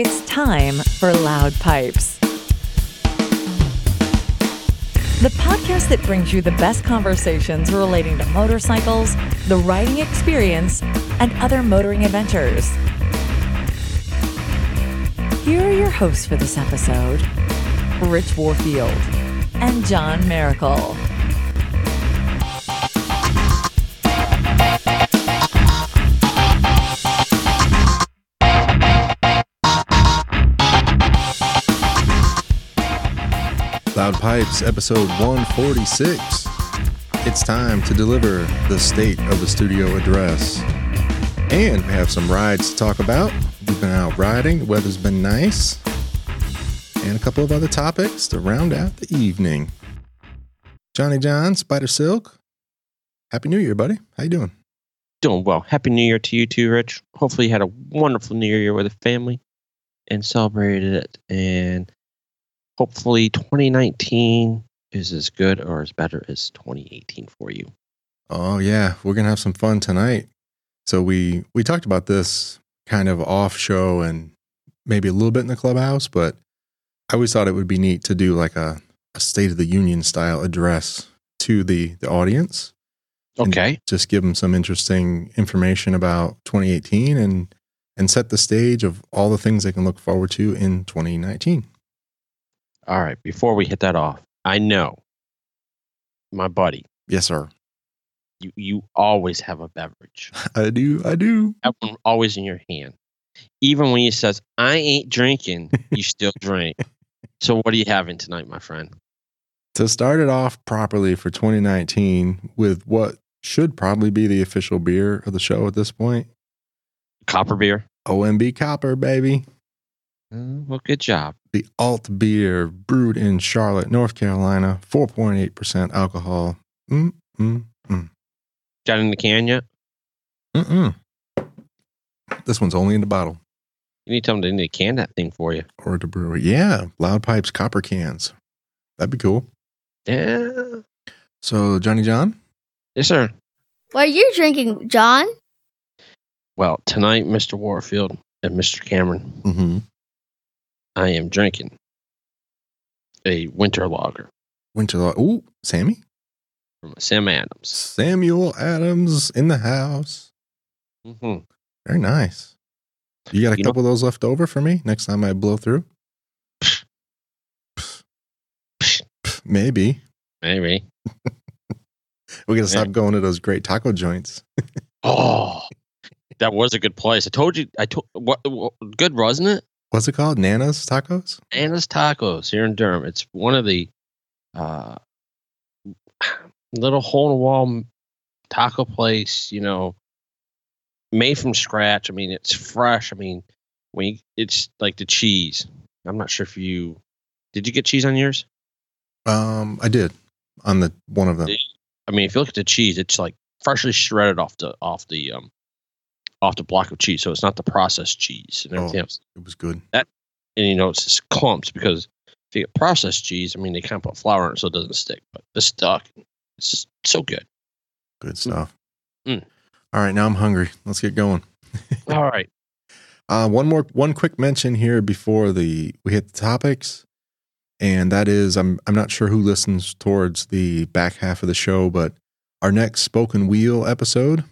It's time for Loud Pipes. The podcast that brings you the best conversations relating to motorcycles, the riding experience, and other motoring adventures. Here are your hosts for this episode Rich Warfield and John Miracle. Loud Pipes, episode 146. It's time to deliver the state of the studio address. And we have some rides to talk about. We've been out riding, the weather's been nice. And a couple of other topics to round out the evening. Johnny John, Spider Silk. Happy New Year, buddy. How you doing? Doing well. Happy New Year to you too, Rich. Hopefully you had a wonderful New Year with the family and celebrated it. And hopefully 2019 is as good or as better as 2018 for you. Oh yeah, we're gonna have some fun tonight. So we we talked about this kind of off show and maybe a little bit in the clubhouse, but I always thought it would be neat to do like a, a State of the Union style address to the the audience. Okay. just give them some interesting information about 2018 and and set the stage of all the things they can look forward to in 2019. All right. Before we hit that off, I know my buddy, Yes, sir. you, you always have a beverage. I do. I do. That one always in your hand. Even when he says, I ain't drinking, you still drink. So what are you having tonight, my friend? To start it off properly for 2019 with what should probably be the official beer of the show at this point, Copper beer? OMB Copper, baby. Uh, well, good job. The alt beer brewed in Charlotte, North Carolina, 4.8% alcohol. Mm, mm, mm, Got in the can yet? mm, mm. This one's only in the bottle You need to tell them they need to can that thing for you. or the brewery. Yeah, Loud Pipes Copper cans. That'd be cool. Yeah. So, Johnny John, Yes, sir. What are you drinking, John? Well, tonight, Mr. Warfield and Mr. Cameron, mm-hmm. I am drinking a winter lager Winter. Lo- Ooh, Sammy? from Sam Adams. Samuel Adams in the house. hmm Very nice. You got a You know- couple of those left over for me next time I blow through? Maybe. Maybe. We got to stop going to those great taco joints. Oh, that was a good place. I told you. I told what, what good wasn't it? What's it called? Nana's Tacos? Anna's Tacos here in Durham. It's one of the uh, little hole in the wall taco place. You know, made from scratch. I mean, it's fresh. I mean, when you, it's like the cheese. I'm not sure if you did. You get cheese on yours? Um, I did on the one of them. I mean, if you look at the cheese, it's like freshly shredded off the off the um off the block of cheese. So it's not the processed cheese and everything Oh. else. It was good. That And you know, it's just clumps because if you get processed cheese, I mean, they kind of put flour in it so it doesn't stick. But this stuck. It's just so good. Good stuff. Mm. All right, now I'm hungry. Let's get going. All right. Uh, one more, one quick mention here before the we hit the topics, and that is I'm I'm not sure who listens towards the back half of the show, but our next Spoken Wheel episode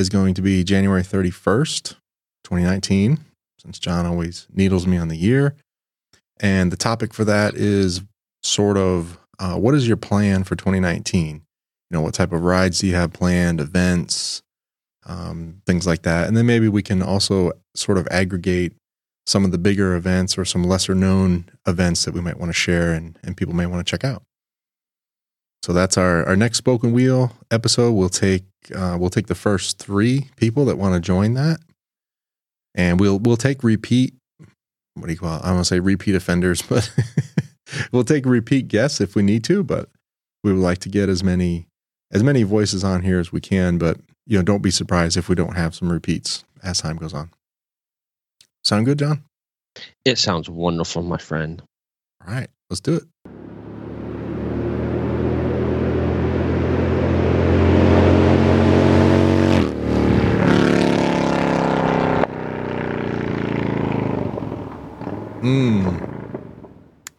is going to be January 31st, 2019. Since John always needles me on the year, and the topic for that is sort of uh, what is your plan for 2019? You know, what type of rides do you have planned, events, um, things like that. And then maybe we can also sort of aggregate some of the bigger events or some lesser known events that we might want to share and, and people may want to check out. So that's our, our next spoken wheel episode. We'll take uh, we'll take the first three people that want to join that, and we'll we'll take repeat. What do you call? It? I want to say repeat offenders, but we'll take repeat guests if we need to. But we would like to get as many as many voices on here as we can. But you know, don't be surprised if we don't have some repeats as time goes on. Sound good, John? It sounds wonderful, my friend. All right, let's do it. Mm.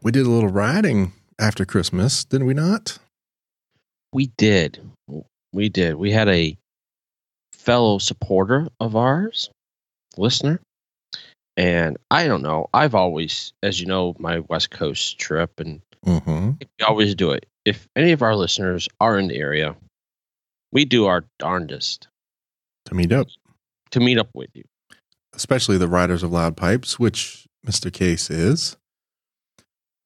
We did a little riding after Christmas, didn't we not? We did. We did. We had a fellow supporter of ours, listener. And I don't know. I've always, as you know, my West Coast trip, and Mm-hmm. we always do it. If any of our listeners are in the area, we do our darndest To meet up, to meet up with you. especially the riders of loud pipes, which Mr. Case is.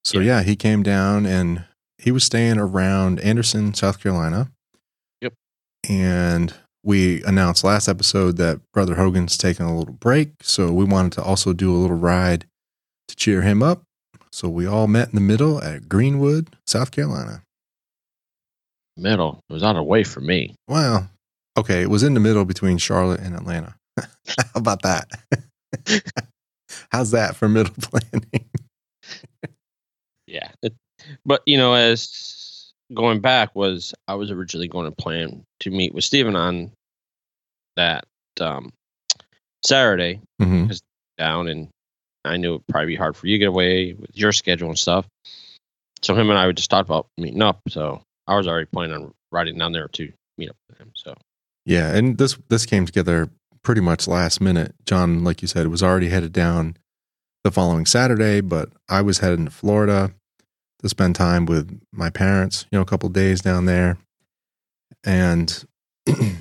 So Yeah. yeah, he came down and he was staying around Anderson, South Carolina. Yep. And we announced last episode that Brother Hogan's taking a little break, so we wanted to also do a little ride to cheer him up. So we all met in the middle at Greenwood, South Carolina. Middle. It was out of the way for me. Well, okay, it was in the middle between Charlotte and Atlanta. How about that? How's that for middle planning? Yeah. It, but, you know, as going back was I was originally going to plan to meet with Steven on that um, Saturday hmm down and I knew it'd probably be hard for you to get away with your schedule and stuff. So him and I would just talk about meeting up. So I was already planning on riding down there to meet up with him. So Yeah, and this this came together pretty much last minute. John, like you said, was already headed down the following Saturday, but I was heading to Florida to spend time with my parents. You know, a couple days down there, and you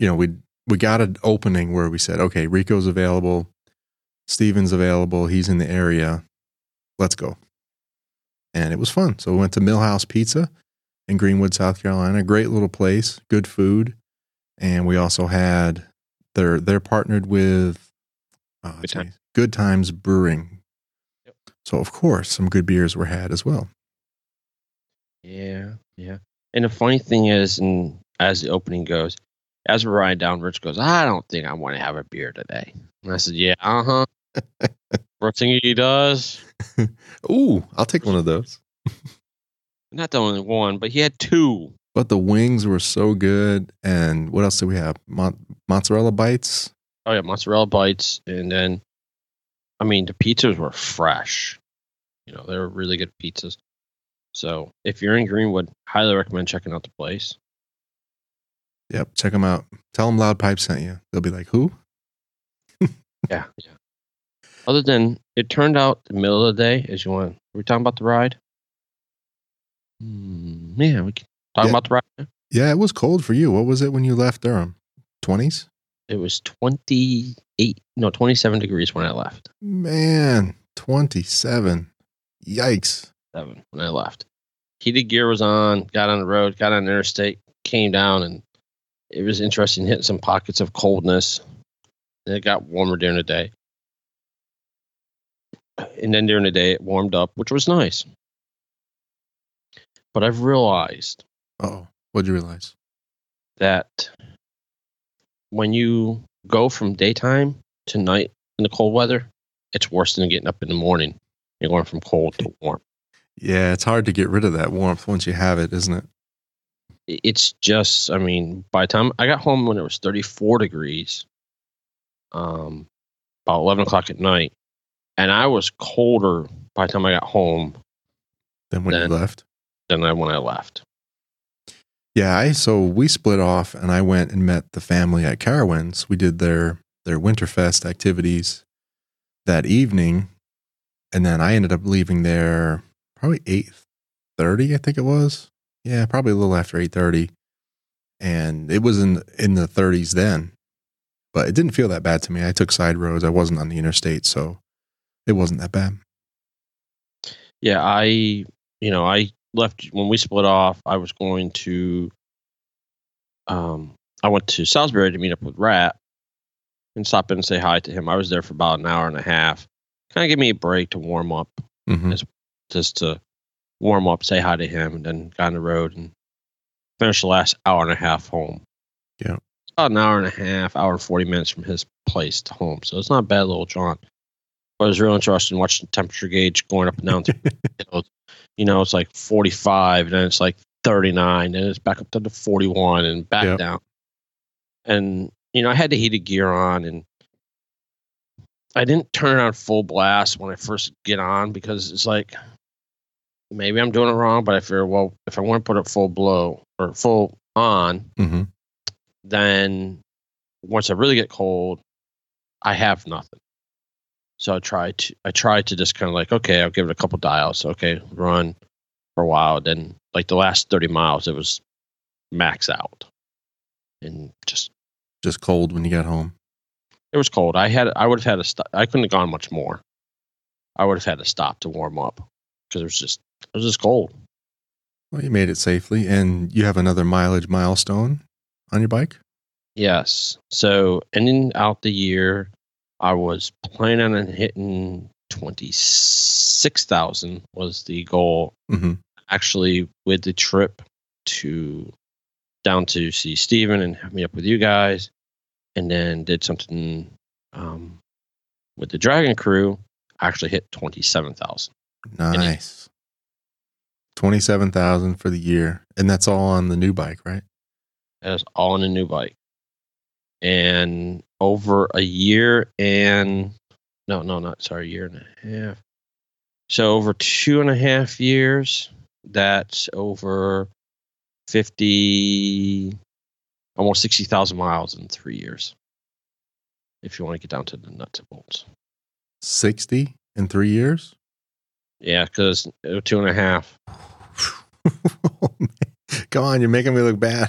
know we we got an opening where we said, okay, Rico's available, Steven's available, he's in the area, let's go. And it was fun. So we went to Millhouse Pizza in Greenwood, South Carolina. Great little place, good food and we also had they're they're partnered with uh, Good Times. Good Times Brewing. Yep. So of course, some good beers were had as well. yeah, yeah. And the funny thing is, and as the opening goes, as we ride down, Rich goes, I don't think I want to have a beer today. And I said, Yeah, uh huh. First thing he does, Ooh, I'll take one of those. not the only one, but he had two. But the wings were so good, and what else did we have? Mo- mozzarella bites. Oh yeah, mozzarella bites, and then, I mean, the pizzas were fresh. You know, they were really good pizzas. So if you're in Greenwood, highly recommend checking out the place. Yep, check them out. Tell them Loud Pipe sent you. They'll be like, "Who?" Yeah, yeah. Other than it turned out the middle of the day, as you want. Were we talking about the ride? Hmm, yeah, we can talk Yeah. about the ride. Yeah, it was cold for you. What was it when you left Durham? Twenties. It was 28, no, 27 degrees when I left. Man, twenty-seven. Yikes. Seven when I left. Heated gear was on, got on the road, got on the interstate, came down, and it was interesting hitting some pockets of coldness. And it got warmer during the day. And then during the day, it warmed up, which was nice. But I've realized Oh, what'd you realize? that when you go from daytime to night in the cold weather, it's worse than getting up in the morning. You're going from cold to warm. Yeah, it's hard to get rid of that warmth once you have it, isn't it? It's just, I mean, by the time I got home when it was 34 degrees, um, about 11 o'clock at night, and I was colder by the time I got home Than when Then- you left. than I when I left. Yeah, I so we split off and I went and met the family at Carowinds. We did their their Winterfest activities that evening. And then I ended up leaving there probably eight thirty, I think it was. Yeah, probably a little after eight thirty. And it was in in the thirties then. But it didn't feel that bad to me. I took side roads. I wasn't on the interstate, so it wasn't that bad. Yeah, I, you know, I left when we split off. I was going to, um, I went to Salisbury to meet up with Rat and stop in and say hi to him. I was there for about an hour and a half. Kind of give me a break to warm up, hmm just to warm up, say hi to him, and then got on the road and finished the last hour and a half home. Yeah. It's about an hour and a half, hour and 40 minutes from his place to home. So it's not a bad little jaunt. But it was real interesting watching the temperature gauge going up and down through the hills. You know, it's like 45, and then it's like 39, and it's back up to the 41 and back Yep. down. And, you know, I had the heated gear on, and I didn't turn it on full blast when I first get on because it's like maybe I'm doing it wrong, but I figure well if I want to put it full blow or full on, hmm then once I really get cold, I have nothing. So I tried to I tried to just kind of like okay, I'll give it a couple dials. Okay, run for a while. Then like the last thirty miles, it was max out, and just Just cold when you got home. it was cold. I had I would have had stop. I couldn't have gone much more. I would have had to stop to warm up because it was just it was just cold. Well, you made it safely, and you have another mileage milestone on your bike. Yes. So ending out the year, I was planning on hitting twenty six thousand was the goal. hmm Actually, with the trip to down to see Steven and have me up with you guys, and then did something um, with the Dragon Crew. I actually hit twenty seven thousand. Nice. Twenty-seven thousand for the year, and that's all on the new bike, right? That's all on a new bike. And over a year and no, no, not sorry, a year and a half. So over two and a half years, that's over fifty, almost sixty thousand miles in three years. If you want to get down to the nuts and bolts, Sixty in three years. yeah, because uh, two and a half. Oh, Come on, you're making me look bad.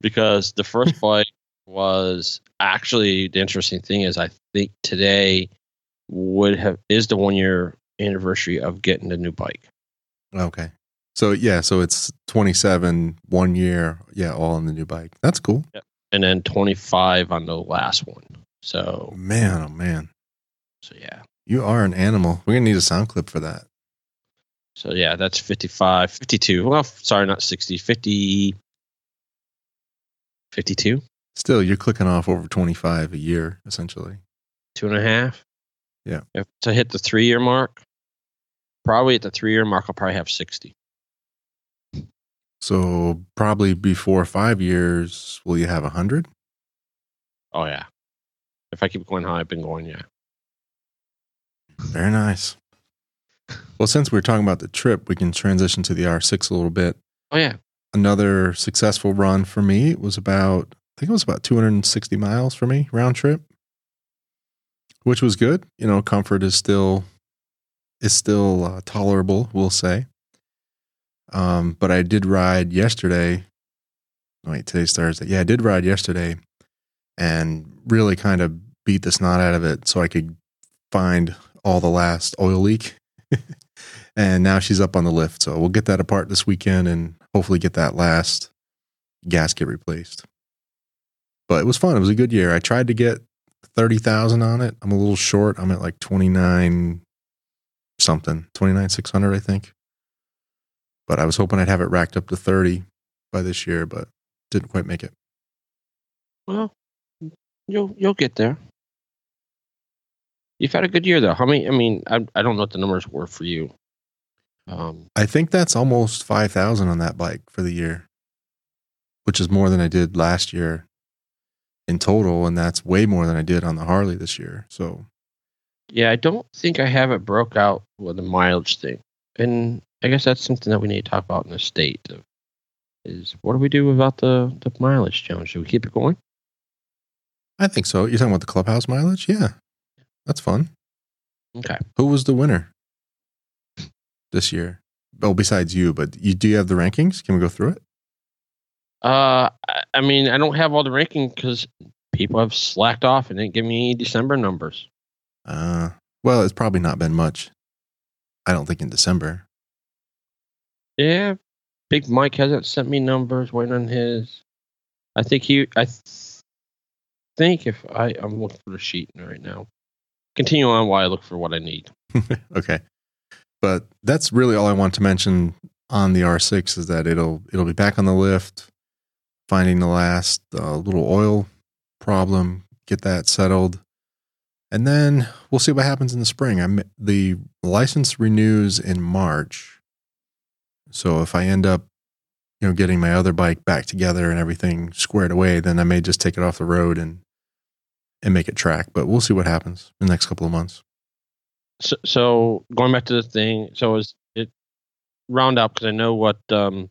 Because the first bike was actually the interesting thing is I think today would have is the one year anniversary of getting the new bike. Okay. So yeah, so it's 27 one year, yeah, all on the new bike. That's cool. And then 25 on the last one. So Man, oh man. so yeah. You are an animal. We're going to need a sound clip for that. So yeah, that's 55, 52. Well, sorry, not 60, 50 52, Still, you're clicking off over 25 a year essentially. two and a half. Yeah. If to hit the three year mark, probably at the three year mark, I'll probably have 60. So probably before 5 years will you have 100? Oh yeah. If I keep going how I've been going, yeah. Very nice. Well, since we're talking about the trip, we can transition to the R6 a little bit. Oh yeah. Another successful run for me was about, I think it was about 260 miles for me round trip, which was good. You know, comfort is still is still uh, tolerable, we'll say. Um, but I did ride yesterday. Wait, today's Thursday. Yeah, I did ride yesterday, and really kind of beat the snot out of it, so I could find all the last oil leak. and now she's up on the lift, so we'll get that apart this weekend, and hopefully get that last gasket replaced. But it was fun. It was a good year. I tried to get thirty thousand on it. I'm a little short. I'm at like twenty nine something, twenty nine six hundred, I think. But I was hoping I'd have it racked up to thirty by this year, but didn't quite make it. Well, you'll you'll get there. You've had a good year though. How many? I mean, I I don't know what the numbers were for you. Um, I think that's almost five thousand on that bike for the year, which is more than I did last year in total, and that's way more than I did on the Harley this year. So yeah, I don't think I have it broke out with the mileage thing, and I guess that's something that we need to talk about in the state. Of, is what do we do about the the mileage challenge? Should we keep it going? I think so. You're talking about the clubhouse mileage? Yeah, that's fun. Okay. Who was the winner this year? Well, besides you, but you do you have the rankings? Can we go through it? Uh, I, mean, I don't have all the ranking because people have slacked off and didn't give me any December numbers. Uh, well, it's probably not been much. I don't think in December. Yeah, Big Mike hasn't sent me numbers. Waiting on his. I think he. I th- think if I I'm looking for the sheet right now. Continue on while I look for what I need. okay, but that's really all I want to mention on the R6 is that it'll it'll be back on the lift, finding the last uh, little oil problem, get that settled, and then we'll see what happens in the spring. I'm the license renews in March, so if I end up, you know, getting my other bike back together and everything squared away, then I may just take it off the road and and make it track. But we'll see what happens in the next couple of months. So, so going back to the thing, so is it round up because I know what um,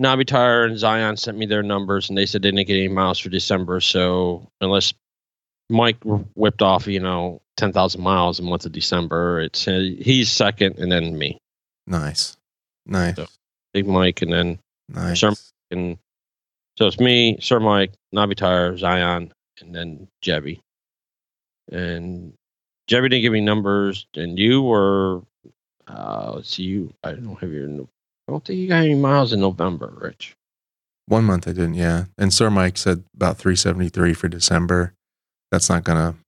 Navi Tire and Zion sent me their numbers, and they said they didn't get any miles for December. So unless Mike whipped off, you know, ten thousand miles in the month of December, it's uh, he's second, and then me, Nice, nice, So- Big Mike, and then nice. Sir- and so it's me, Sir Mike, Navi Tire, Zion, and then Jebby. And Jebby didn't give me numbers, and you were, uh, let's see, you, I don't have your, I don't think you got any miles in November, Rich. One month I didn't, yeah. And Sir Mike said about 373 for December. That's not going to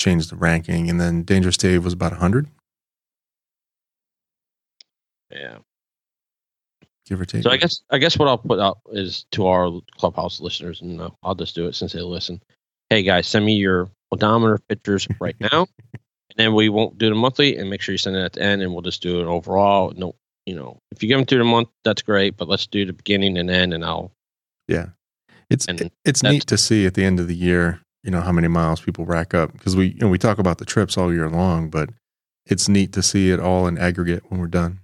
change the ranking. And then Dangerous Dave was about 100, Yeah. give or take. So I guess, I guess what I'll put out is to our clubhouse listeners, and uh, I'll just do it since they listen. Hey guys, send me your odometer pictures right now, and then we won't do the monthly, and make sure you send it at the end, and we'll just do it overall. No, you know, if you give them through the month, that's great, but let's do the beginning and end, and I'll yeah. It's it's neat to see at the end of the year, you know, how many miles people rack up because we you know, we talk about the trips all year long, but it's neat to see it all in aggregate when we're done.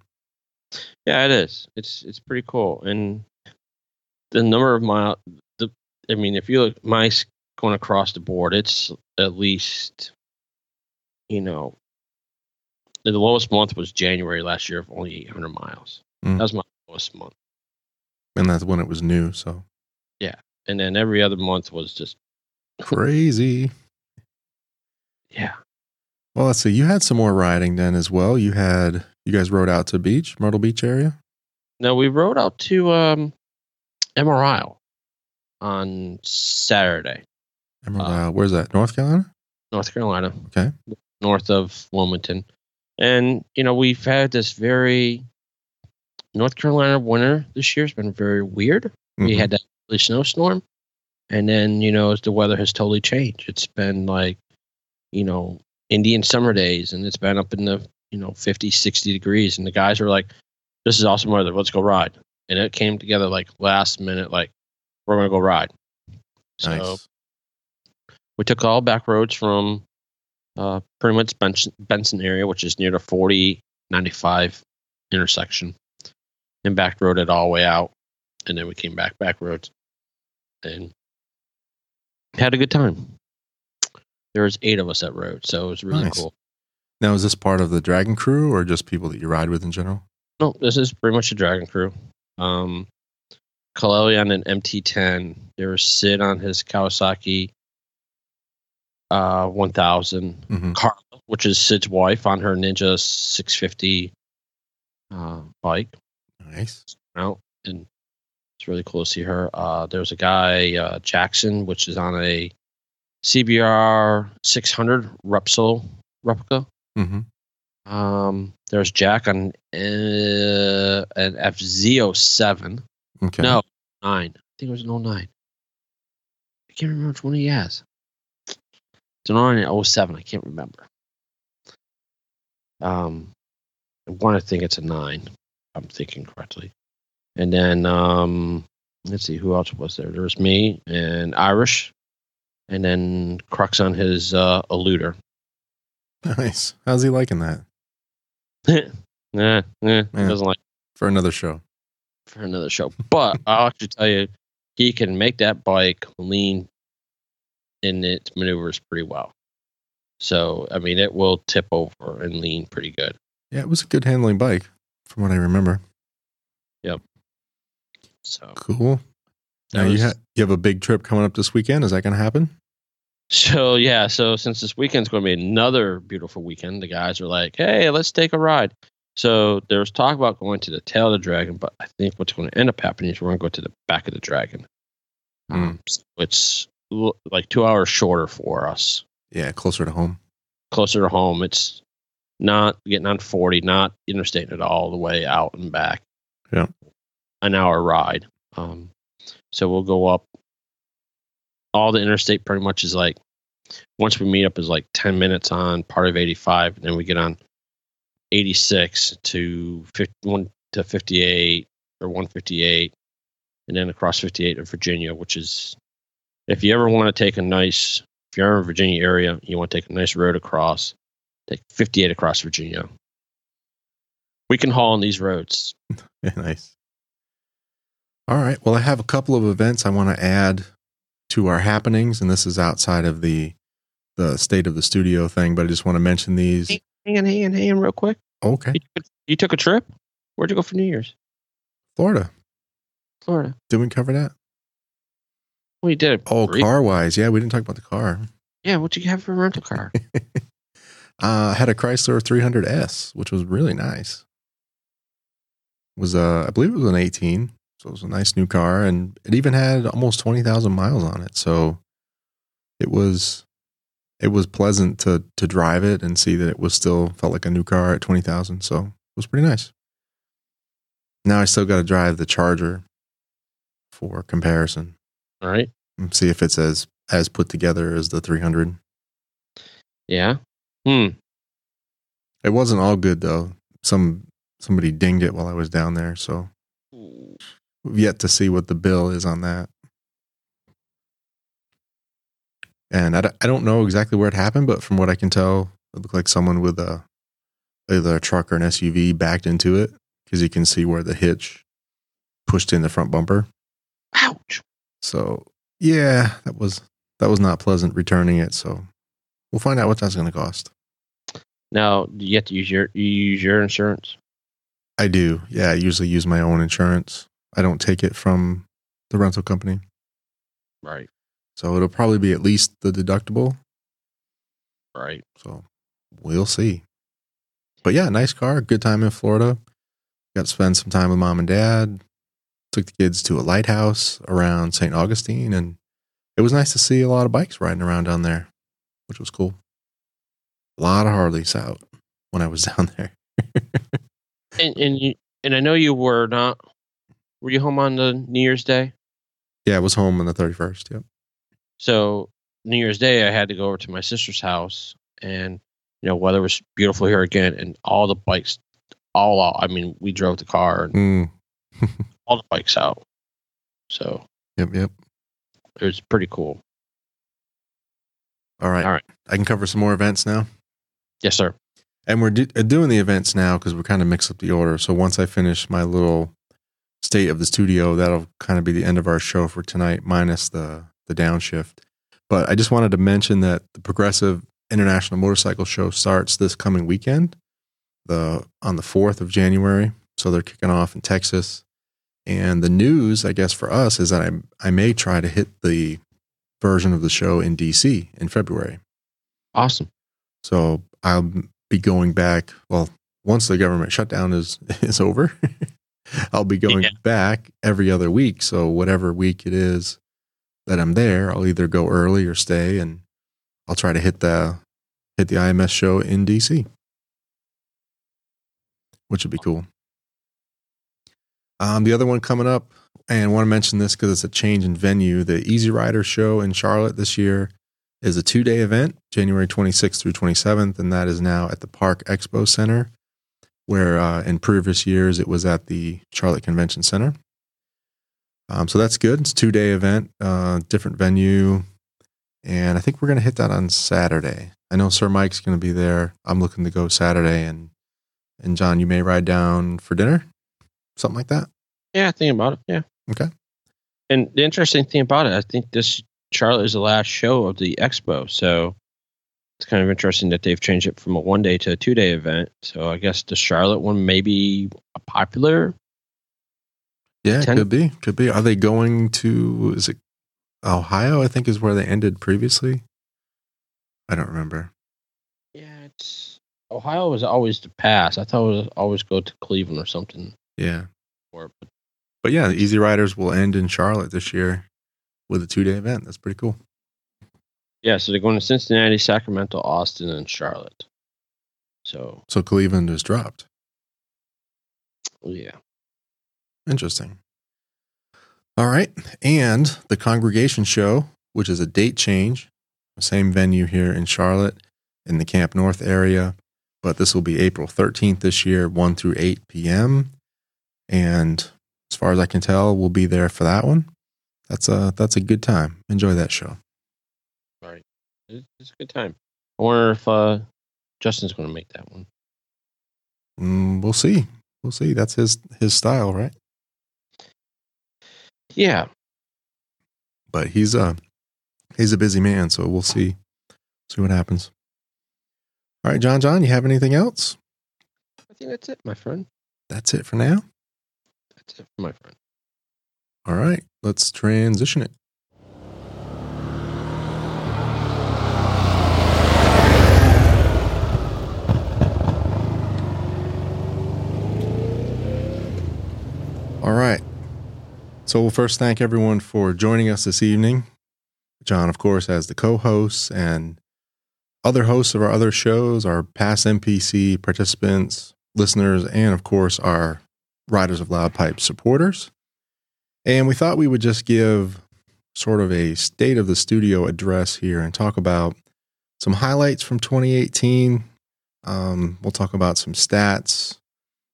Yeah, it is. It's it's pretty cool, and the number of mile. The I mean, if you look mice going across the board, it's at least, you know, the lowest month was January last year of only 800 miles. Mm. That was my lowest month, And that's when it was new. So yeah. and then every other month was just crazy. yeah. Well, let's see. You had some more riding then as well. You had you guys rode out to beach, Myrtle Beach area. No, we rode out to um, Emerald Isle on Saturday, Emerald Uh, Isle. Where's that? North Carolina. North Carolina. Okay. North of Wilmington. And, you know, we've had this very North Carolina winter this year has been very weird. We Mhm. had that early snowstorm. And then, you know, as the weather has totally changed, it's been like, you know, Indian summer days and it's been up in the, you know, 50, 60 degrees. And the guys were like, this is awesome weather. Let's go ride. And it came together like last minute, like, we're going to go ride. So nice. we took all back roads from uh, pretty much Benson, Benson area, which is near the 40 95 intersection, and back road it all the way out. And then we came back back roads and had a good time. There was eight of us that rode, so it was really Nice. cool. Now, is this part of the Dragon Crew or just people that you ride with in general? No, this is pretty much a Dragon Crew. Um, Kaleli on an MT10. There was Sid on his Kawasaki uh, 1000. Mhm. Carla, which is Sid's wife, on her Ninja 650 uh, bike Nice. out, and it's really cool to see her. Uh, there's a guy uh, Jackson, which is on a CBR 600 Repsol replica. hmm Um, there's Jack on uh, an FZ07. Okay. No, nine. I think it was an 09. I can't remember which one he has. 09 and 07. I can't remember. Um, I want to think it's a nine. if I'm thinking correctly. And then um, let's see who else was there. There was me and Irish, and then Crux on his uh, eluder. Nice. How's he liking that yeah, yeah, he Yeah. doesn't like. for another show? for another show. But I'll actually tell you, he can make that bike lean in it maneuvers pretty well. So, I mean, it will tip over and lean pretty good. Yeah, it was a good handling bike from what I remember. Yep. So, Cool. Now that you ha- you have a big trip coming up this weekend. Is that going to happen? so yeah. So since this weekend's going to be another beautiful weekend, the guys are like, "Hey, let's take a ride." So there was talk about going to the tail of the dragon, but I think what's going to end up happening is we're going to go to the back of the dragon. Um, it's l- like two hours shorter for us. Yeah, closer to home. closer to home. It's not getting on 40, not interstate at all the way out and back. Yeah. An hour ride. Um, so we'll go up. All the interstate pretty much is like, once we meet up is like 10 minutes on part of 85, and then we get on 86 to 51 to 58 or 158, and then across 58 to Virginia, which is if you ever want to take a nice, if you're in Virginia area, you want to take a nice road across, take 58 across Virginia. We can haul on these roads. Yeah, nice. All right. Well, I have a couple of events I want to add to our happenings, and this is outside of the the state of the studio thing, but I just want to mention these. Hang on, hang on, hang on, real quick. Okay. You took, you took a trip? Where'd you go for New Year's? Florida. Florida. Did we cover that? You did. Oh, Brief- car wise. Yeah, we didn't talk about the car. Yeah, what'd you have for a rental car? uh, I had a Chrysler 300S, which was really nice. It Was uh, I believe it was an 18, so it was a nice new car, and it even had almost 20,000 miles on it. So it was it was pleasant to to drive it and see that it was still felt like a new car at 20,000. So it was pretty nice. Now I still got to drive the Charger for comparison All right. and see if it's as as put together as the 300. Yeah. Hmm. It wasn't all good though. Some somebody dinged it while I was down there, so we've yet to see what the bill is on that. And I, d- I don't know exactly where it happened, but from what I can tell, it looked like someone with a either a truck or an SUV backed into it because you can see where the hitch pushed in the front bumper. Ouch. So yeah, that was that was not pleasant returning it. So we'll find out what that's going to cost. Now do you have to use your you use your insurance. I do. Yeah, I usually use my own insurance. I don't take it from the rental company. Right. So it'll probably be at least the deductible. Right. So we'll see. But yeah, nice car. Good time in Florida. Got to spend some time with mom and dad. Took the kids to a lighthouse around St. Augustine. And it was nice to see a lot of bikes riding around down there, which was cool. A lot of Harleys out when I was down there. And and you and I know you were not. Were you home on the New Year's Day? yeah, I was home on the 31st. Yep. So New Year's Day, I had to go over to my sister's house, and you know, weather was beautiful here again, and all the bikes, all out. I mean, we drove the car and Mm, all the bikes out. So yep. Yep. it was pretty cool. All right. All right. I can cover some more events now. Yes, sir. And we're do- uh, doing the events now because we're kind of mixed up the order. So once I finish my little state of the studio, that'll kind of be the end of our show for tonight, minus the the downshift. But I just wanted to mention that the Progressive International Motorcycle Show starts this coming weekend, the on the fourth of January. So they're kicking off in Texas. And the news, I guess, for us is that I I may try to hit the version of the show in DC in February. Awesome. So I'll be going back. Well, once the government shutdown is is over, I'll be going Yeah. back every other week. So whatever week it is that I'm there, I'll either go early or stay, and I'll try to hit the hit the IMS show in DC, which would be cool. Um, the other one coming up, and I want to mention this because it's a change in venue. The Easy Rider show in Charlotte this year is a two day event, January 26th through 27th, and that is now at the Park Expo Center, where uh, in previous years it was at the Charlotte Convention Center. Um, so that's good. It's a two day event, uh, different venue, and I think we're going to hit that on Saturday. I know Sir Mike's going to be there. I'm looking to go Saturday, and and John, you may ride down for dinner, something like that. Yeah, I think about it. Yeah. Okay. And the interesting thing about it, I think this Charlotte is the last show of the expo, so it's kind of interesting that they've changed it from a one day to a two day event. So I guess the Charlotte one may be a popular. Yeah, Ten- could be. Could be. Are they going to? Is it Ohio? I think is where they ended previously. I don't remember. Yeah, it's Ohio was always the pass. I thought it would always go to Cleveland or something. Yeah, Or but yeah, the Easy Riders will end in Charlotte this year with a two day event. That's pretty cool. yeah, so they're going to Cincinnati, Sacramento, Austin, and Charlotte. So So Cleveland is dropped. Oh, yeah, Interesting. All right, and the Congregation Show, which is a date change, same venue here in Charlotte, in the Camp North area, but this will be April 13th this year, 1 through 8 p.m. And as far as I can tell, we'll be there for that one. that's a that's a good time. Enjoy that show. Right. It's, it's a good time. I wonder if uh, Justin's going to make that one. Mm, we'll see. We'll see. That's his his style, right? Yeah. But he's a he's a busy man, so we'll see see what happens. All right, John. John, you have anything else? I think that's it, my friend. That's it for now. It for my friend. All right, let's transition it. All right. So we'll first thank everyone for joining us this evening. John, of course, as the co hosts and other hosts of our other shows, our past MPC participants, listeners, and of course, our Riders of Loud Pipe supporters. And we thought we would just give sort of a state of the studio address here and talk about some highlights from 2018. Um, we'll talk about some stats,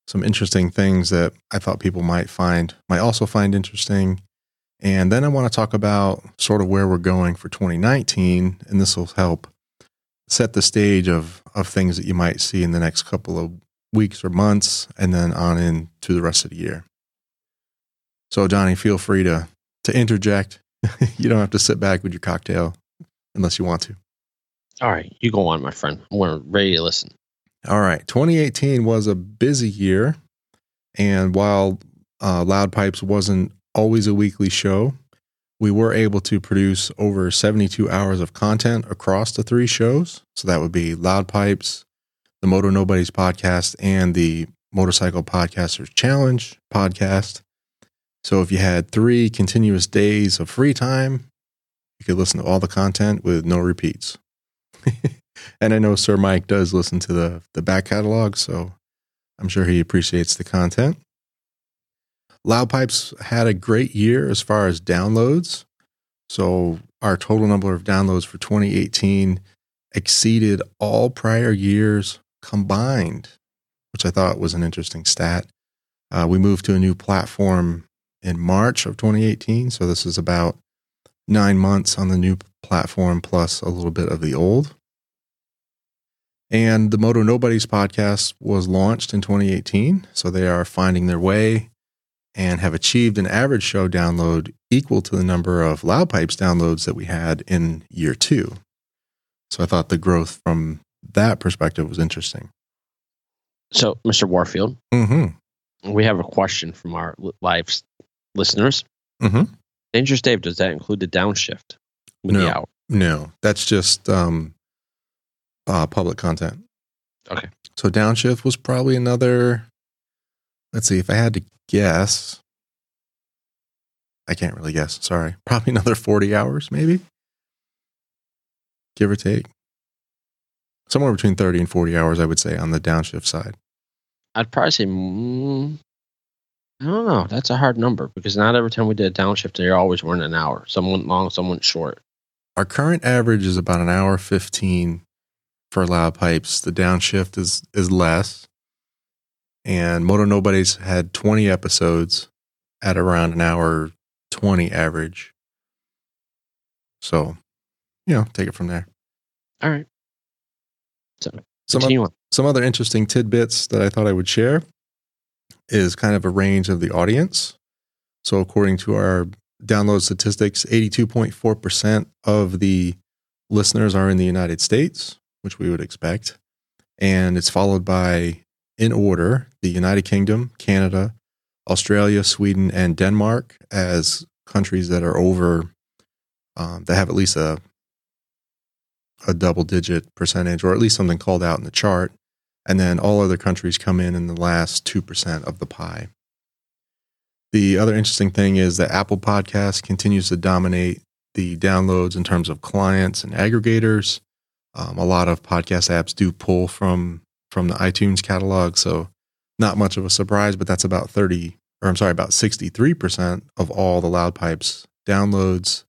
some interesting things that I thought people might find, might also find interesting. And then I want to talk about sort of where we're going for 2019. And this will help set the stage of, of things that you might see in the next couple of weeks or months and then on into the rest of the year. So, Johnny, feel free to, to interject. you don't have to sit back with your cocktail unless you want to. All right. You go on, my friend. We're ready to listen. All right. 2018 was a busy year. And while uh, Loud Pipes wasn't always a weekly show, we were able to produce over 72 hours of content across the three shows. So that would be Loud Pipes, the Moto Nobodies podcast, and the Motorcycle Podcasters Challenge podcast. So if you had three continuous days of free time, you could listen to all the content with no repeats. and I know Sir Mike does listen to the the back catalog, so I'm sure he appreciates the content. Loud Pipes had a great year as far as downloads. So our total number of downloads for 2018 exceeded all prior years combined, which I thought was an interesting stat. Uh, we moved to a new platform in March of 2018. So this is about nine months on the new platform plus a little bit of the old. And the Moto Nobodies podcast was launched in 2018. So they are finding their way and have achieved an average show download equal to the number of Loud Pipes downloads that we had in year two. So I thought the growth from that perspective was interesting. So, Mr. Warfield, Mm-hmm. we have a question from our live listeners. Mm-hmm. Dangerous Dave, does that include the downshift No. the hour? No, that's just um, uh, public content. Okay. So downshift was probably another. Let's see if I had to guess. I can't really guess. Sorry, probably another forty hours, maybe, give or take. Somewhere between thirty and forty hours, I would say, on the downshift side. I'd probably say, mm, I don't know. That's a hard number because not every time we did a downshift, they're always running an hour. Some went long, some went short. Our current average is about an hour fifteen for loud pipes. The downshift is is less. And Moto Nobody's had twenty episodes at around an hour twenty average. So, you know, take it from there. All right. So, Some on. some other interesting tidbits that I thought I would share is kind of a range of the audience. So, according to our download statistics, 82.4% of the listeners are in the United States, which we would expect. And it's followed by, in order, the United Kingdom, Canada, Australia, Sweden, and Denmark as countries that are over, um, that have at least a a double digit percentage, or at least something called out in the chart. And then all other countries come in in the last 2% of the pie. The other interesting thing is that Apple Podcasts continues to dominate the downloads in terms of clients and aggregators. Um, a lot of podcast apps do pull from from the iTunes catalog, so not much of a surprise. But that's about thirty, or I'm sorry, about sixty three percent of all the Loud Pipes downloads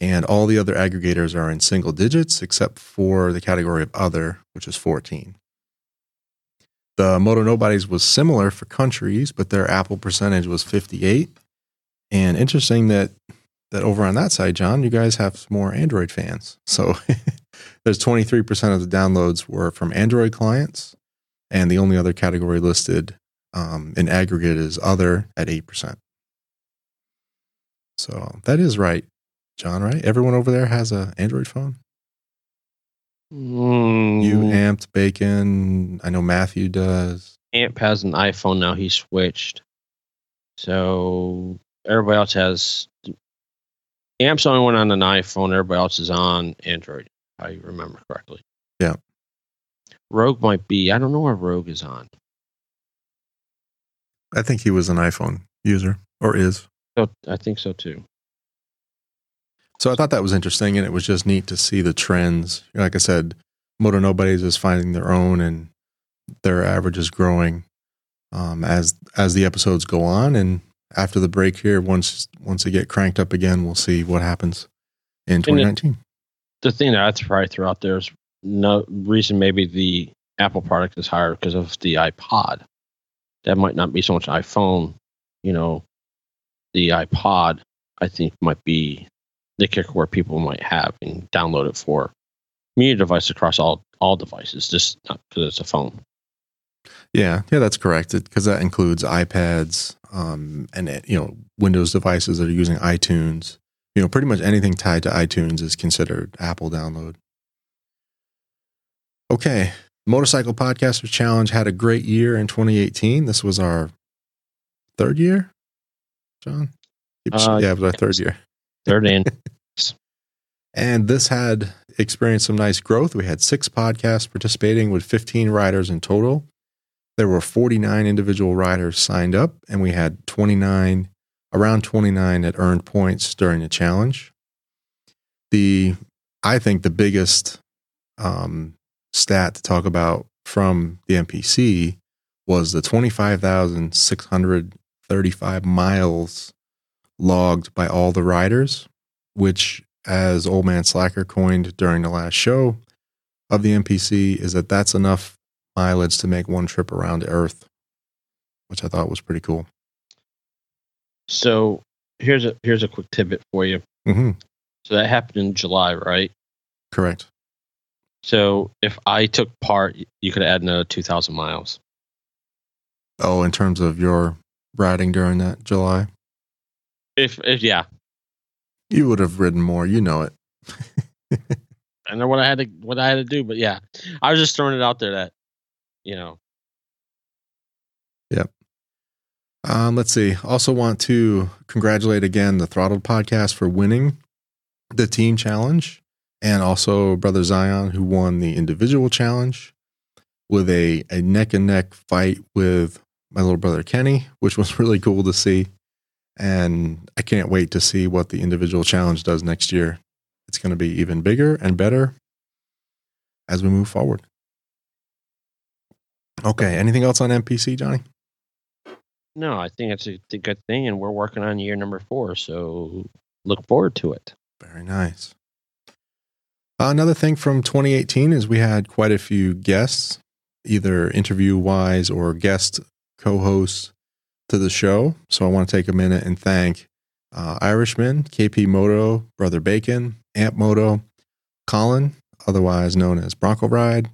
and all the other aggregators are in single digits except for the category of other, which is 14. The Moto Nobodies was similar for countries, but their Apple percentage was 58. And interesting that that over on that side, John, you guys have more Android fans. So there's 23% of the downloads were from Android clients, and the only other category listed um, in aggregate is other at 8%. So that is right, John, right? Everyone over there has an Android phone? Mm, You, Amped, Bacon. I know Matthew does. Amp has an iPhone now. He switched. So everybody else has. Amp's the only one on an iPhone. Everybody else is on Android. If I remember correctly. Yeah. Rogue might be. I don't know where Rogue is on. I think he was an iPhone user or is. So I think so too. So I thought that was interesting, and it was just neat to see the trends. Like I said, Moto Nobodies is finding their own, and their average is growing um, as as the episodes go on. And after the break here, once once they get cranked up again, we'll see what happens in 2019. The thing that I'd probably throw out there is no reason maybe the Apple product is higher because of the iPod. That might not be so much iPhone. You know, the iPod I think might be the kicker where people might have and download it for media device across all all devices, just not because it's a phone. Yeah, yeah, that's correct. Because that includes iPads um, and uh, you know Windows devices that are using iTunes. You know, pretty much anything tied to iTunes is considered Apple download. Okay, Motorcycle Podcasters Challenge had a great year in 2018. This was our third year, John. Uh, yeah, it was our third year. Third in. And this had experienced some nice growth. We had six podcasts participating with 15 riders in total. There were 49 individual riders signed up, and we had 29, around 29 that earned points during the challenge. The, I think, the biggest um, stat to talk about from the MPC was the 25,635 miles logged by all the riders, which, as Old Man Slacker coined during the last show of the MPC, is that that's enough mileage to make one trip around Earth, which I thought was pretty cool. So here's a here's a quick tidbit for you. hmm So that happened in July, right? Correct. So if I took part, you could add another two thousand miles. Oh, in terms of your riding during that July, If, if yeah, you would have ridden more. You know it. I know what I had to what I had to do, but yeah, I was just throwing it out there that you know Yep. Um, let's see. Also, want to congratulate again the Throttled podcast for winning the team challenge, and also Brother Zion who won the individual challenge with a a neck and neck fight with my little brother Kenny, which was really cool to see. And I can't wait to see what the individual challenge does next year. It's going to be even bigger and better as we move forward. Okay. Anything else on MPC, Johnny? no, I think it's a, good thing, and we're working on year number four, so look forward to it. Very nice. Another thing from 2018 is we had quite a few guests, either interview wise or guest co hosts to the show. So I want to take a minute and thank uh, Irishman, KP Moto, Brother Bacon, Amp Moto, Colin, otherwise known as Bronco Ride,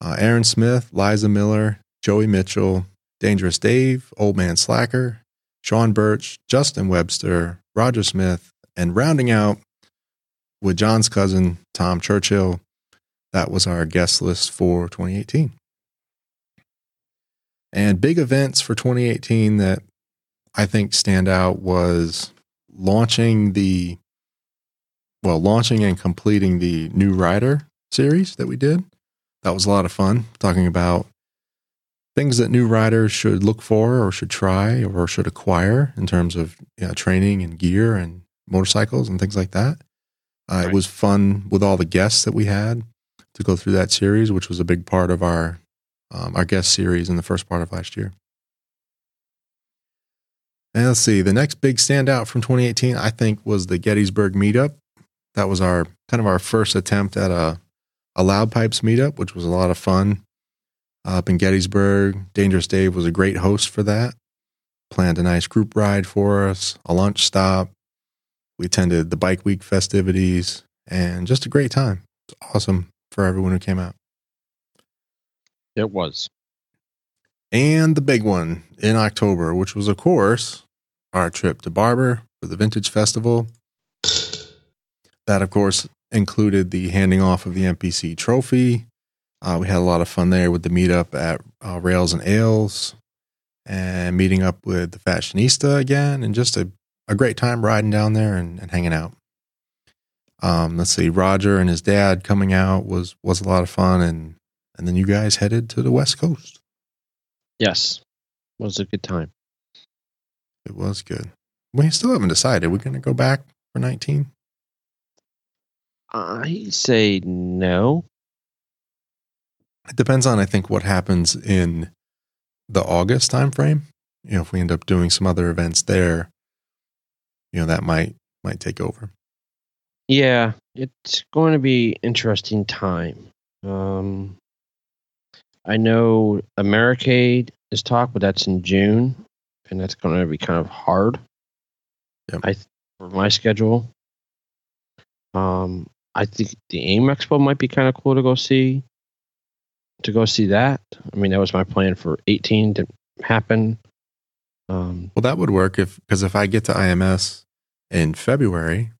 uh, Aaron Smith, Liza Miller, Joey Mitchell, Dangerous Dave, Old Man Slacker, Sean Birch, Justin Webster, Roger Smith, and rounding out with John's cousin, Tom Churchill. That was our guest list for 2018. And big events for 2018 that I think stand out was launching the, well, launching and completing the new rider series that we did. That was a lot of fun talking about things that new riders should look for or should try or should acquire in terms of you know, training and gear and motorcycles and things like that. Uh, Right. It was fun with all the guests that we had to go through that series, which was a big part of our um, our guest series in the first part of last year. And let's see, the next big standout from 2018, I think, was the Gettysburg meetup. That was our kind of our first attempt at a a Loud Pipes meetup, which was a lot of fun up in Gettysburg. Dangerous Dave was a great host for that. Planned a nice group ride for us, a lunch stop. We attended the Bike Week festivities and just a great time. It's awesome for everyone who came out. It was. And the big one in October, which was, of course, our trip to Barber for the Vintage Festival. That, of course, included the handing off of the MPC trophy. Uh, we had a lot of fun there with the meetup at uh, Rails and Ales and meeting up with the Fashionista again and just a, a great time riding down there and, and hanging out. Um, let's see, Roger and his dad coming out was was a lot of fun, and and then you guys headed to the West Coast. Yes. It was a good time. It was good. We still haven't decided. We're going to go back for 19. I say no. It depends on, I think, what happens in the August timeframe. You know, if we end up doing some other events there, you know, that might might take over. Yeah, it's going to be interesting time. Um, I know Americade is talk, but that's in June, and that's going to be kind of hard. Yep. I th- for my schedule. Um, I think the AIM Expo might be kind of cool to go see. To go see that. I mean, that was my plan for 18 to happen. Um, Well, that would work if because if I get to IMS in February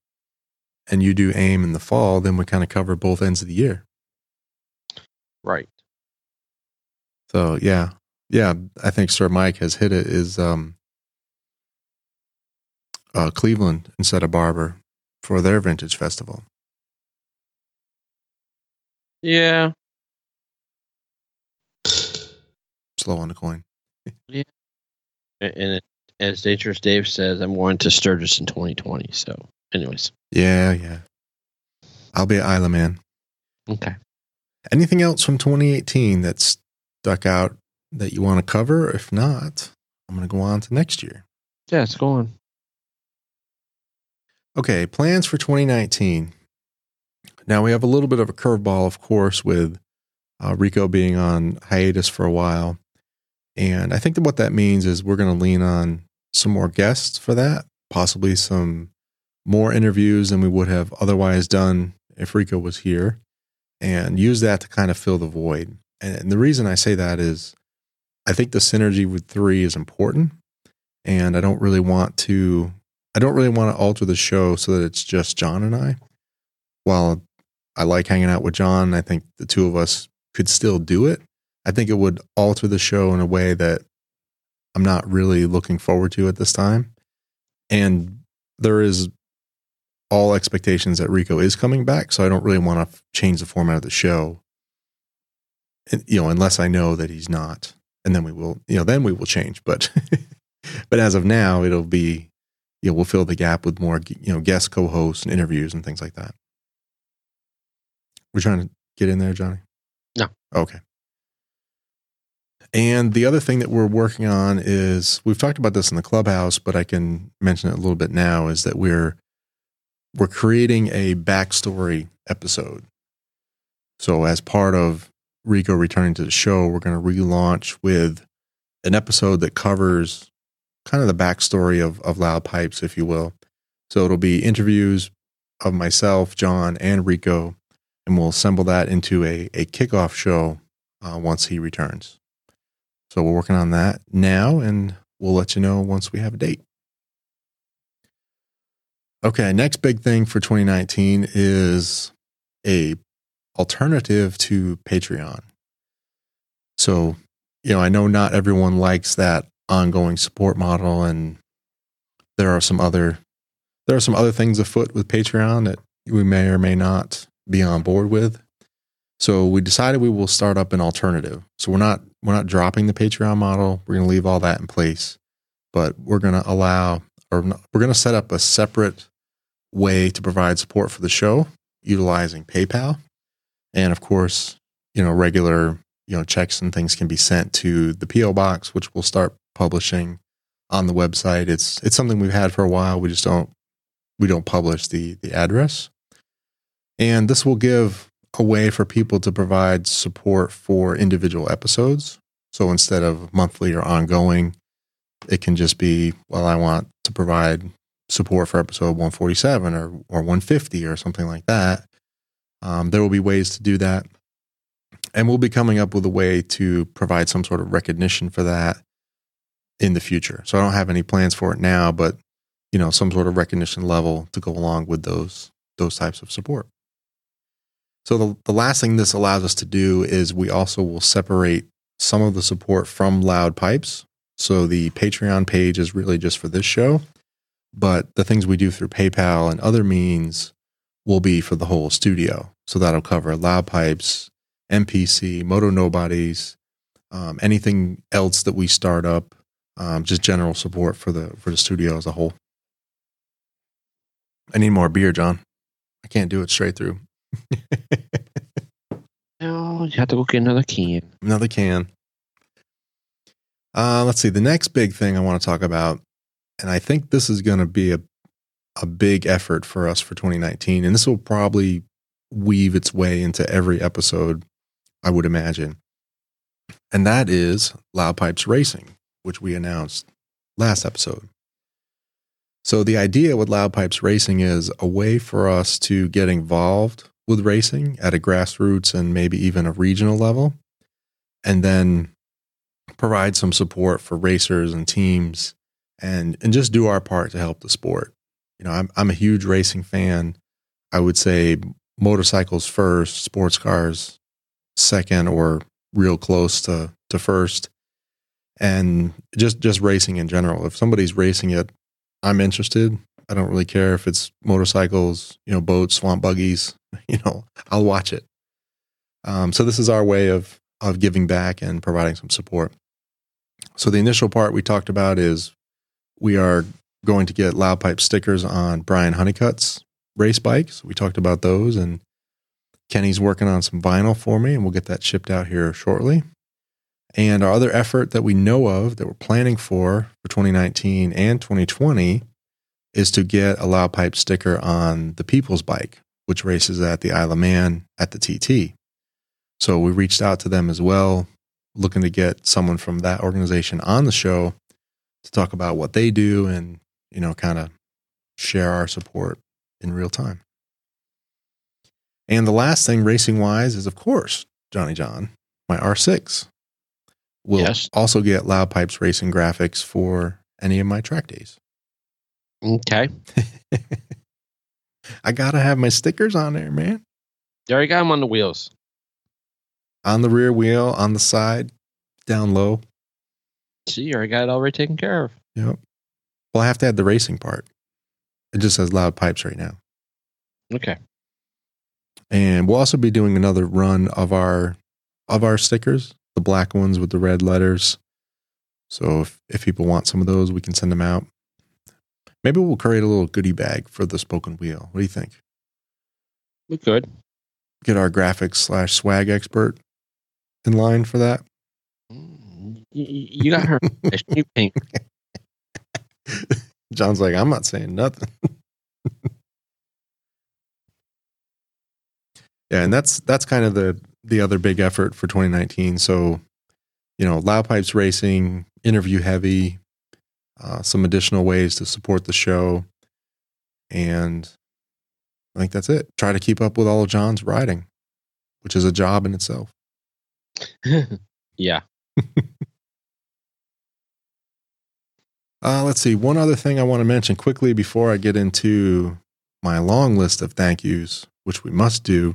and you do AIM in the fall, then we kind of cover both ends of the year. right. So yeah, yeah, I think Sir Mike has hit it. Is um, uh, Cleveland instead of Barber for their vintage festival. Yeah. Slow on the coin. yeah, And it, as Dangerous Dave says, I'm going to Sturgis in 2020. So, anyways, Yeah, yeah. I'll be at Isle of Man. okay. Anything else from 2018 that stuck out that you want to cover? If not, I'm going to go on to next year. Yeah, it's going. Okay, plans for 2019. Now we have a little bit of a curveball, of course, with uh, Rico being on hiatus for a while. And I think that what that means is we're going to lean on some more guests for that, possibly some more interviews than we would have otherwise done if Rico was here, and use that to kind of fill the void. And the reason I say that is I think the synergy with three is important. And I don't really want to I don't really want to alter the show so that it's just John and I. While I like hanging out with John, I think the two of us could still do it. I think it would alter the show in a way that I'm not really looking forward to at this time. And there is all expectations that Rico is coming back, so I don't really want to change the format of the show. And, you know, unless I know that he's not, and then we will, you know, then we will change. But, but as of now, it'll be you know, we'll fill the gap with more, you know, guest co-hosts and interviews and things like that. We're trying to get in there, Johnny. No. Okay. And the other thing that we're working on is we've talked about this in the clubhouse, but I can mention it a little bit now. Is that we're we're creating a backstory episode. So as part of Rico returning to the show, we're going to relaunch with an episode that covers kind of the backstory of, of Loud Pipes, if you will. So it'll be interviews of myself, John, and Rico, and we'll assemble that into a, a kickoff show uh, once he returns. So we're working on that now, and we'll let you know once we have a date. Okay, next big thing for 2019 is a alternative to Patreon. So, you know, I know not everyone likes that ongoing support model and there are some other there are some other things afoot with Patreon that we may or may not be on board with. So we decided we will start up an alternative. So we're not we're not dropping the Patreon model. We're going to leave all that in place, but we're going to allow or we're going to set up a separate way to provide support for the show utilizing PayPal. And of course, you know, regular, you know, checks and things can be sent to the PO box which we'll start publishing on the website. It's it's something we've had for a while. We just don't we don't publish the the address. And this will give a way for people to provide support for individual episodes. So instead of monthly or ongoing, it can just be, well, I want to provide support for episode 147 or or 150 or something like that. Um, there will be ways to do that, and we'll be coming up with a way to provide some sort of recognition for that in the future. So I don't have any plans for it now, but you know, some sort of recognition level to go along with those those types of support. So the, the last thing this allows us to do is we also will separate some of the support from loud pipes. So the Patreon page is really just for this show, but the things we do through PayPal and other means will be for the whole studio. So that'll cover loud pipes, MPC, Moto Nobodies, um, anything else that we start up, um, just general support for the for the studio as a whole. I need more beer, John. I can't do it straight through. No, you have to go get another can. Another can. Uh, let's see. The next big thing I want to talk about, and I think this is going to be a a big effort for us for 2019, and this will probably weave its way into every episode, I would imagine. And that is Loud Pipes Racing, which we announced last episode. So the idea with Loud Pipes Racing is a way for us to get involved with racing at a grassroots and maybe even a regional level, and then provide some support for racers and teams and and just do our part to help the sport. You know, I'm I'm a huge racing fan. I would say motorcycles first, sports cars second or real close to to first. And just just racing in general. If somebody's racing it, I'm interested. I don't really care if it's motorcycles, you know, boats, swamp buggies, you know, I'll watch it. Um, so this is our way of of giving back and providing some support. So the initial part we talked about is we are going to get loud pipe stickers on Brian Honeycutt's race bikes. We talked about those and Kenny's working on some vinyl for me and we'll get that shipped out here shortly. And our other effort that we know of that we're planning for for 2019 and 2020 is to get a loud pipe sticker on the People's Bike, which races at the Isle of Man at the TT. So we reached out to them as well, looking to get someone from that organization on the show to talk about what they do and, you know, kind of share our support in real time. And the last thing racing wise is, of course, Johnny John, my R6 will Yes. also get Loud Pipes racing graphics for any of my track days. Okay. I gotta have my stickers on there, man. You already got them on the wheels. On the rear wheel, on the side, down low. See, you already got it already taken care of. Yep. Well, I have to add the racing part. It just says loud pipes right now. Okay. And we'll also be doing another run of our of our stickers, the black ones with the red letters. So if, if people want some of those, we can send them out. Maybe we'll create a little goodie bag for the spoken wheel. What do you think? We could. Get our graphics slash swag expert in line for that. Mm, You, got her. you pink. John's like, I'm not saying nothing. yeah, and that's that's kind of the the other big effort for 2019. So, you know, loud pipes racing, interview heavy, uh, some additional ways to support the show, and I think that's it. Try to keep up with all of John's riding, which is a job in itself. yeah. Uh, let's see. One other thing I want to mention quickly before I get into my long list of thank yous, which we must do,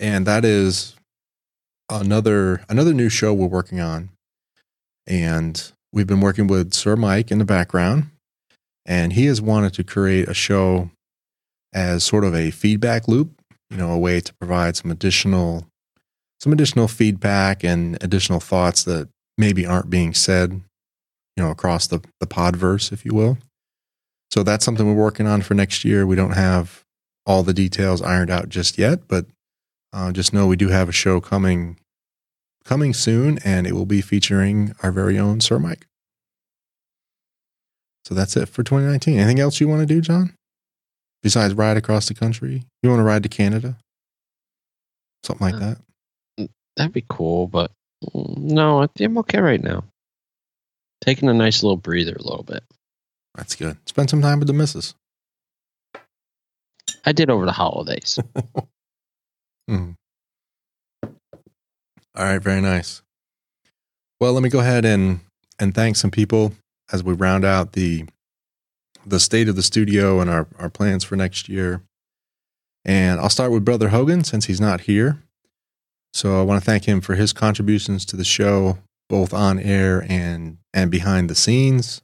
and that is another another new show we're working on, and we've been working with Sir Mike in the background, and he has wanted to create a show as sort of a feedback loop, you know, a way to provide some additional some additional feedback and additional thoughts that maybe aren't being said you know, across the, the podverse, if you will. So that's something we're working on for next year. We don't have all the details ironed out just yet, but uh, just know we do have a show coming coming soon, and it will be featuring our very own Sir Mike. So that's it for 2019. Anything else you want to do, John? Besides ride across the country, you want to ride to Canada, something like Uh, that. That'd be cool, but mm, no, I'm okay right now. Taking a nice little breather a little bit. That's good. Spend some time with the missus. I did over the holidays. Mhm. All right, very nice. Well, let me go ahead and and thank some people as we round out the the state of the studio and our our plans for next year. And I'll start with Brother Hogan since he's not here. So I want to thank him for his contributions to the show, both on air and and behind the scenes.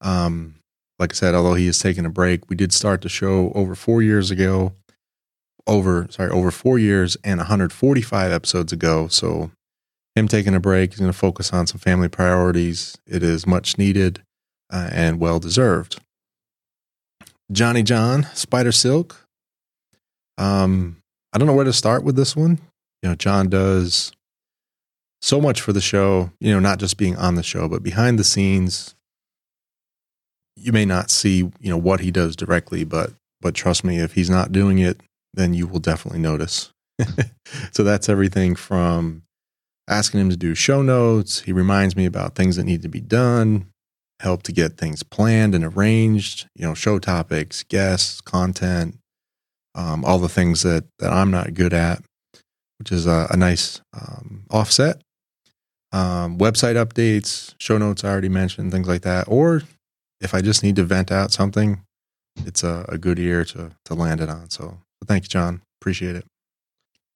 Um, like I said, although he has taken a break, we did start the show over four years ago over sorry over four years and 145 episodes ago. So him taking a break, he's going to focus on some family priorities. It is much needed uh, and well deserved. Johnny John Spider Silk. Um, I don't know where to start with this one. You know, John does so much for the show. You know, not just being on the show, but behind the scenes. You may not see, you know, what he does directly, but but trust me, if he's not doing it, then you will definitely notice. so that's everything from asking him to do show notes. He reminds me about things that need to be done, help to get things planned and arranged, you know, show topics, guests, content, um, all the things that, that I'm not good at, which is a, a nice um, offset. Um, website updates, show notes I already mentioned, things like that. Or if I just need to vent out something, it's a, a good ear to, to land it on. So thank you, John. Appreciate it.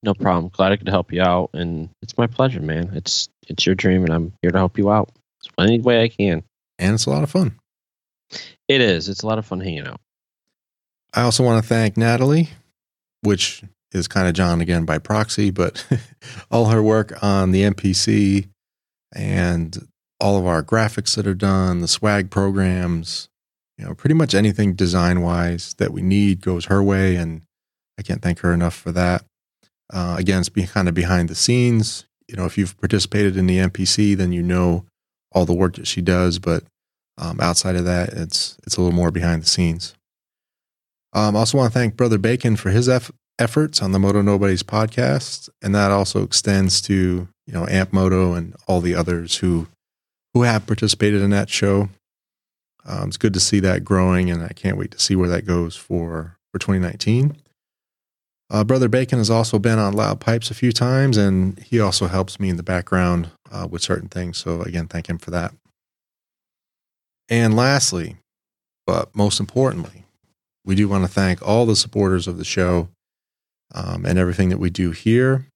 No problem. Glad I could help you out, and it's my pleasure, man. It's it's your dream, and I'm here to help you out any way I can. And it's a lot of fun. It is. It's a lot of fun hanging out. I also want to thank Natalie, which is kind of John again by proxy, but all her work on the MPC and all of our graphics that are done, the swag programs, you know, pretty much anything design wise that we need goes her way. And I can't thank her enough for that. Uh, again, it's being kind of behind the scenes. You know, if you've participated in the MPC, then you know all the work that she does. But um, outside of that, it's it's a little more behind the scenes. Um, I also want to thank Brother Bacon for his eff- efforts on the Moto Nobodies podcast, and that also extends to you know Amp Moto and all the others who who have participated in that show. Um, it's good to see that growing, and I can't wait to see where that goes for for 2019. Uh, Brother Bacon has also been on Loud Pipes a few times, and he also helps me in the background uh, with certain things. So, again, thank him for that. And lastly, but most importantly, we do want to thank all the supporters of the show um, and everything that we do here.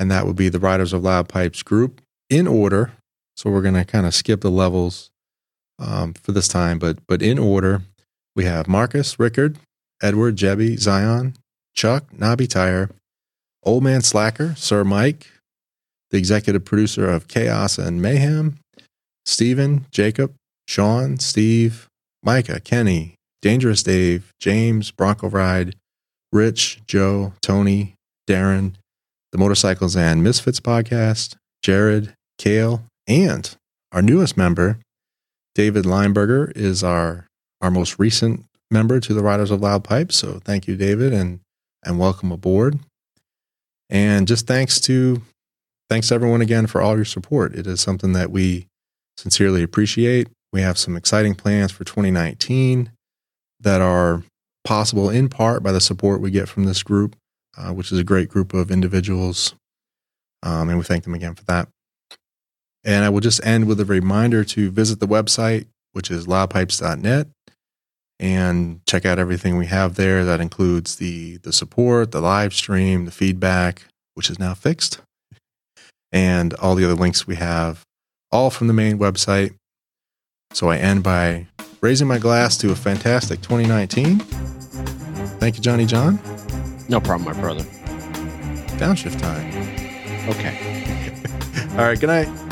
And that would be the Riders of Loud Pipes group in order. So, we're going to kind of skip the levels um, for this time, but, but in order, we have Marcus, Rickard, Edward, Jebby, Zion, Chuck, Nobby Tire, Old Man Slacker, Sir Mike, the executive producer of Chaos and Mayhem, Stephen, Jacob, Sean, Steve, Micah, Kenny, Dangerous Dave, James, Bronco Ride, Rich, Joe, Tony, Darren, the Motorcycles and Misfits podcast, Jared, Kale, and our newest member, David Lineberger, is our, our most recent member to the Riders of Loud Pipes. So thank you, David, and and welcome aboard. And just thanks to thanks everyone again for all your support. It is something that we sincerely appreciate. We have some exciting plans for 2019 that are possible in part by the support we get from this group, uh, which is a great group of individuals. Um, and we thank them again for that. And I will just end with a reminder to visit the website, which is loudpipes.net and check out everything we have there. That includes the the support, the live stream, the feedback, which is now fixed, and all the other links we have, all from the main website. So I end by raising my glass to a fantastic 2019. Thank you, Johnny John. No problem, my brother. Downshift time. Okay. All right. Good night.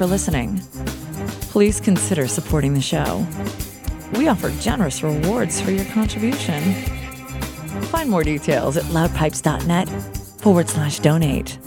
For listening. Please consider supporting the show. We offer generous rewards for your contribution. Find Find more details at loudpipes.net forward slash donate.